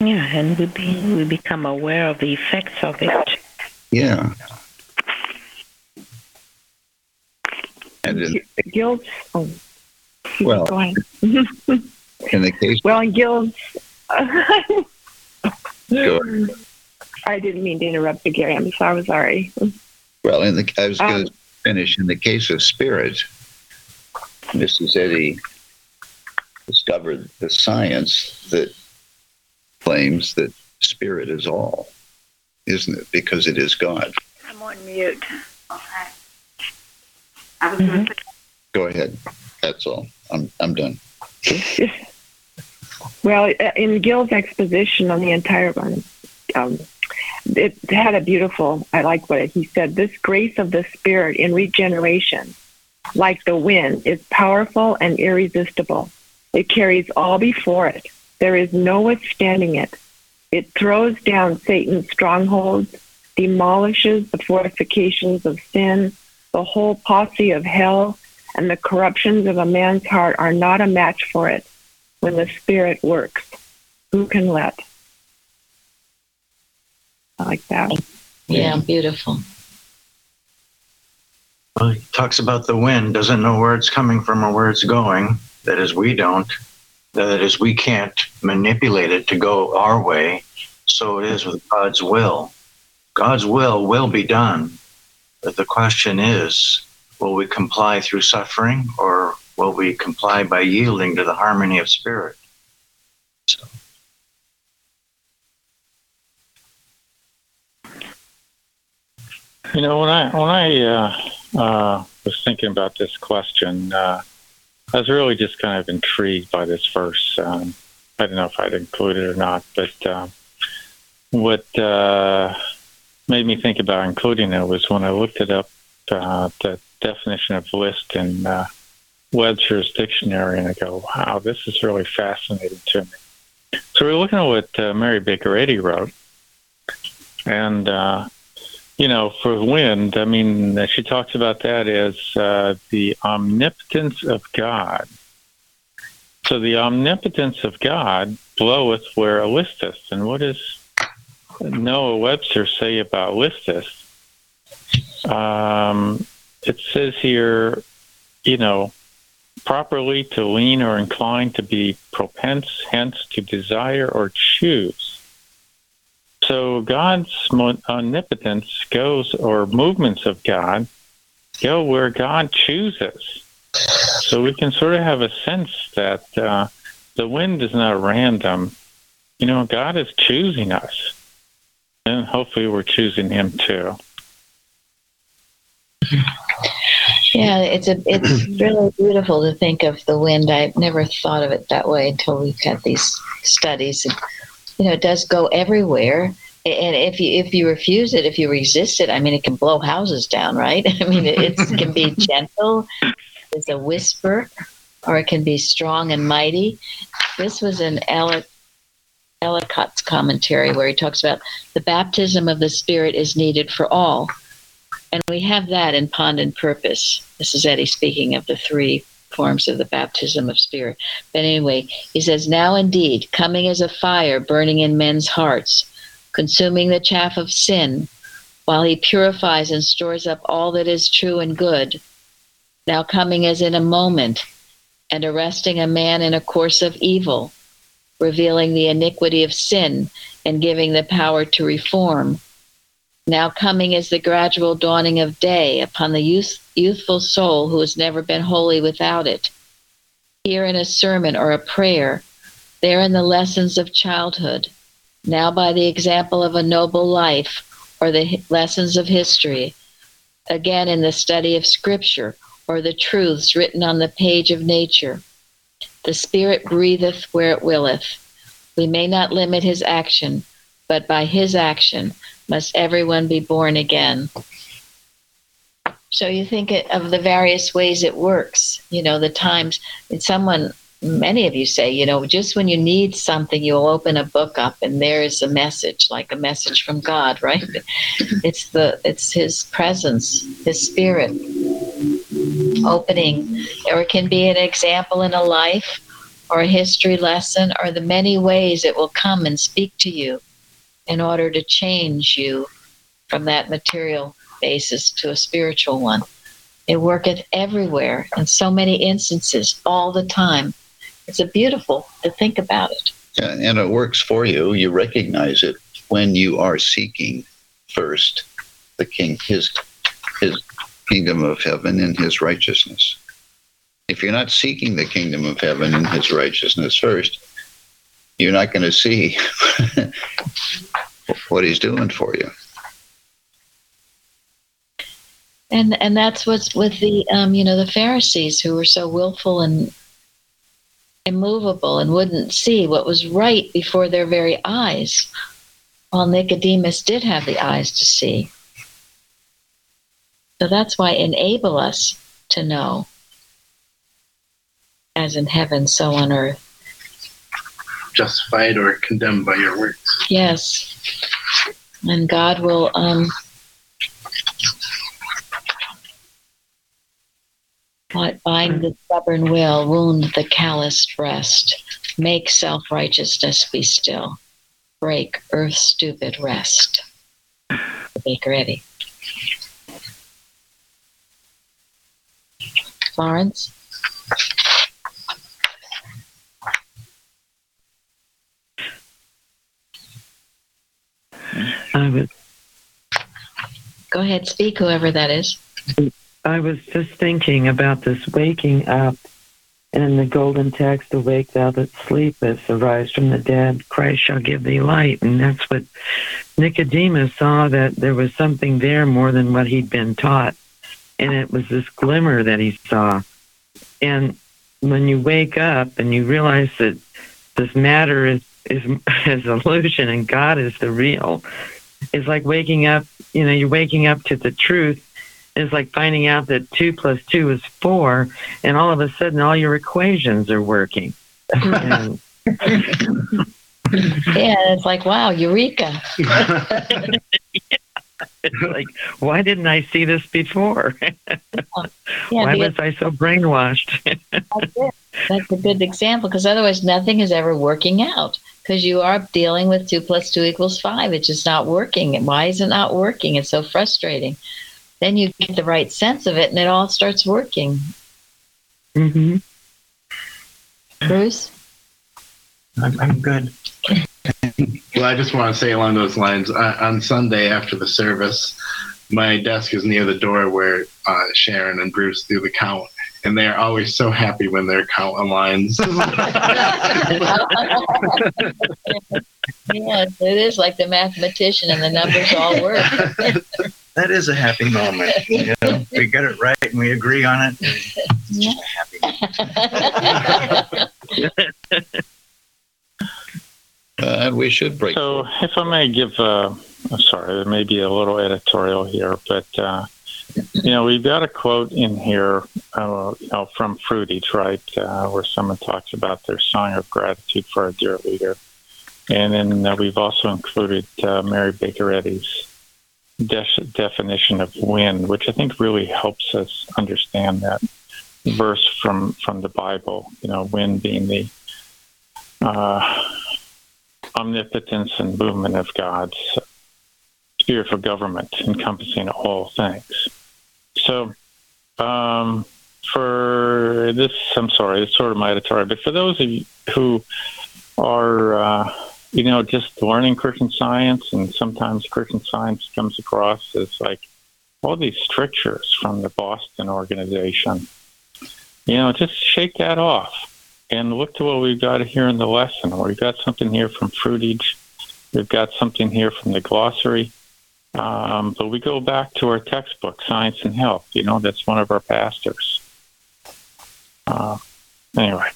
Yeah, and we be, we become aware of the effects of it. Yeah. And in, Guilt. Oh, Well- in the case, [LAUGHS] well, in guilt. Go I didn't mean to interrupt you, Gary. I'm so sorry. well, in the I was going Um, to finish in the case of spirit. Mrs. Eddy discovered the science that claims that spirit is all, isn't it? Because it is God. I'm on mute. Okay. Go ahead. That's all. I'm I'm done. [LAUGHS] Well, in Gill's exposition on the entire one, um, it had a beautiful, I like what he said, this grace of the Spirit in regeneration, like the wind, is powerful and irresistible. It carries all before it. There is no withstanding it. It throws down Satan's strongholds, demolishes the fortifications of sin, the whole posse of hell, and the corruptions of a man's heart are not a match for it when the Spirit works. Who can let? I like that. Yeah, beautiful. Well, he talks about the wind, doesn't know where it's coming from or where it's going. That is, we don't. That is, we can't manipulate it to go our way. So it is with God's will. God's will will be done. But the question is, will we comply through suffering or will we comply by yielding to the harmony of spirit? You know, when I when I uh, uh, was thinking about this question, uh, I was really just kind of intrigued by this verse. Um, I don't know if I'd include it or not, but uh, what uh, made me think about including it was when I looked it up, uh, the definition of list in uh, Webster's dictionary, and I go, "Wow, this is really fascinating to me." So we're looking at what Mary Baker Eddy wrote, and you know, for wind, I mean, she talks about that as uh, the omnipotence of God. So the omnipotence of God bloweth where listeth. And what does Noah Webster say about listeth? Um, it says here, you know, properly to lean or incline to be propense, hence to desire or choose. So God's omnipotence goes, or movements of God go where God chooses. So we can sort of have a sense that uh, the wind is not random. You know, God is choosing us. And hopefully we're choosing Him too. Yeah, it's a it's [CLEARS THROAT] really beautiful to think of the wind. I've never thought of it that way until we've had these studies. You know, it does go everywhere. And if you if you refuse it, if you resist it, I mean, it can blow houses down, right? [LAUGHS] I mean, it, it can be [LAUGHS] gentle, it's a whisper, or it can be strong and mighty. This was an Ellicott's Ellicott's commentary where he talks about the baptism of the Spirit is needed for all, and we have that in Pond and Purpose. This is Eddy speaking of the three forms of the baptism of spirit. But anyway, he says, Now indeed, coming as a fire burning in men's hearts, consuming the chaff of sin, while he purifies and stores up all that is true and good, now coming as in a moment, and arresting a man in a course of evil, revealing the iniquity of sin and giving the power to reform. Now coming is the gradual dawning of day upon the youth, youthful soul who has never been holy without it. Here in a sermon or a prayer, there in the lessons of childhood, now by the example of a noble life or the lessons of history, again in the study of scripture or the truths written on the page of nature. The Spirit breatheth where it willeth. We may not limit his action, but by his action must everyone be born again. So you think of the various ways it works, you know, the times someone many of you say, you know, just when you need something, you'll open a book up and there is a message, like a message from God, right? [LAUGHS] It's the it's His presence, His Spirit opening, or it can be an example in a life, or a history lesson, or the many ways it will come and speak to you in order to change you from that material basis to a spiritual one. It worketh everywhere in so many instances all the time it's a beautiful to think about it. Yeah, and it works for you. You recognize it when you are seeking first the king, his his kingdom of heaven and his righteousness. If you're not seeking the kingdom of heaven and his righteousness first, you're not going to see [LAUGHS] what he's doing for you. And and that's what's with the um, you know the Pharisees who were so willful and immovable and wouldn't see what was right before their very eyes, while Nicodemus did have the eyes to see. So that's why enable us to know, as in heaven, so on earth. Justified or condemned by your words. Yes. And God will um, bind the stubborn will, wound the calloused breast, make self righteousness be still, break earth's stupid rest. Baker Eddy. Florence? I was. Go ahead, speak, whoever that is. I was just thinking about this waking up And in the golden text, awake thou that sleepest, arise from the dead, Christ shall give thee light. And that's what Nicodemus saw that there was something there more than what he'd been taught. And it was this glimmer that he saw. And when you wake up and you realize that this matter is, is, [LAUGHS] is illusion and God is the real, it's like waking up, you know, you're waking up to the truth It's like finding out that two plus two is four, and all of a sudden all your equations are working. And [LAUGHS] Yeah, it's like, wow, eureka. [LAUGHS] it's like, why didn't I see this before? Yeah, why was I so brainwashed? that's. That's a good example because otherwise nothing is ever working out because you are dealing with two plus two equals five. It's just not working. And Why is it not working? It's so frustrating. Then you get the right sense of it and it all starts working. hmm Bruce? I'm, I'm good. [LAUGHS] Well, I just want to say along those lines. Uh, on Sunday after the service, my desk is near the door where uh, Sharon and Bruce do the count, and they're always so happy when their count aligns. [LAUGHS] yes, it is like the mathematician and the numbers all work. [LAUGHS] That is a happy moment. You know, we get it right and we agree on it. Yeah. Uh, we should break. So, if I may give, uh, I'm sorry, there may be a little editorial here, but uh, you know, we've got a quote in here, uh, you know, from Fruitage, right, uh, where someone talks about their song of gratitude for a dear leader, and then uh, we've also included uh, Mary Baker Eddy's de- definition of wind, which I think really helps us understand that verse from from the Bible. You know, wind being the uh, omnipotence and movement of God's for government, encompassing all things. So, um, for this, I'm sorry, it's sort of my editorial, but for those of you who are, uh, you know, just learning Christian science, and sometimes Christian science comes across as like all these strictures from the Boston organization, you know, just shake that off and look to what we've got here in the lesson. We've got something here from Fruitage. We've got something here from the glossary. Um, but we go back to our textbook, Science and Health. You know, that's one of our pastors. Uh, anyway,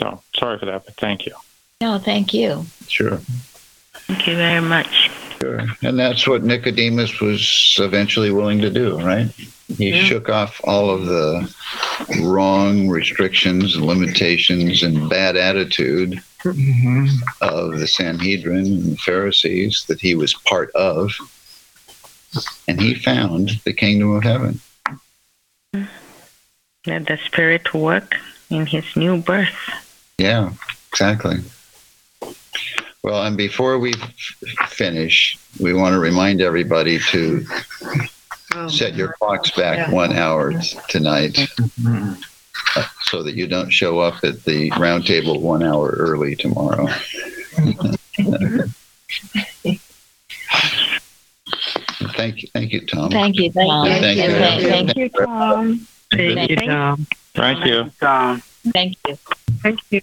so sorry for that, but thank you. No, thank you. Sure. Thank you very much. Sure. And that's what Nicodemus was eventually willing to do, right? He Yeah. shook off all of the wrong restrictions, limitations, and bad attitude of the Sanhedrin and the Pharisees that he was part of. And he found the kingdom of heaven. Let the Spirit work in his new birth. Yeah, exactly. Well, and before we f- finish, we want to remind everybody to set your clocks back Yeah. one hour t- tonight uh, [LAUGHS] so that you don't show up at the roundtable one hour early tomorrow. [LAUGHS] thank you, thank you, Tom. Thank you. Thank, Thank thank you. you. Thank, thank, Thank you, Tom. Thank you, Tom. Thank you. Um, thank you. Thank you.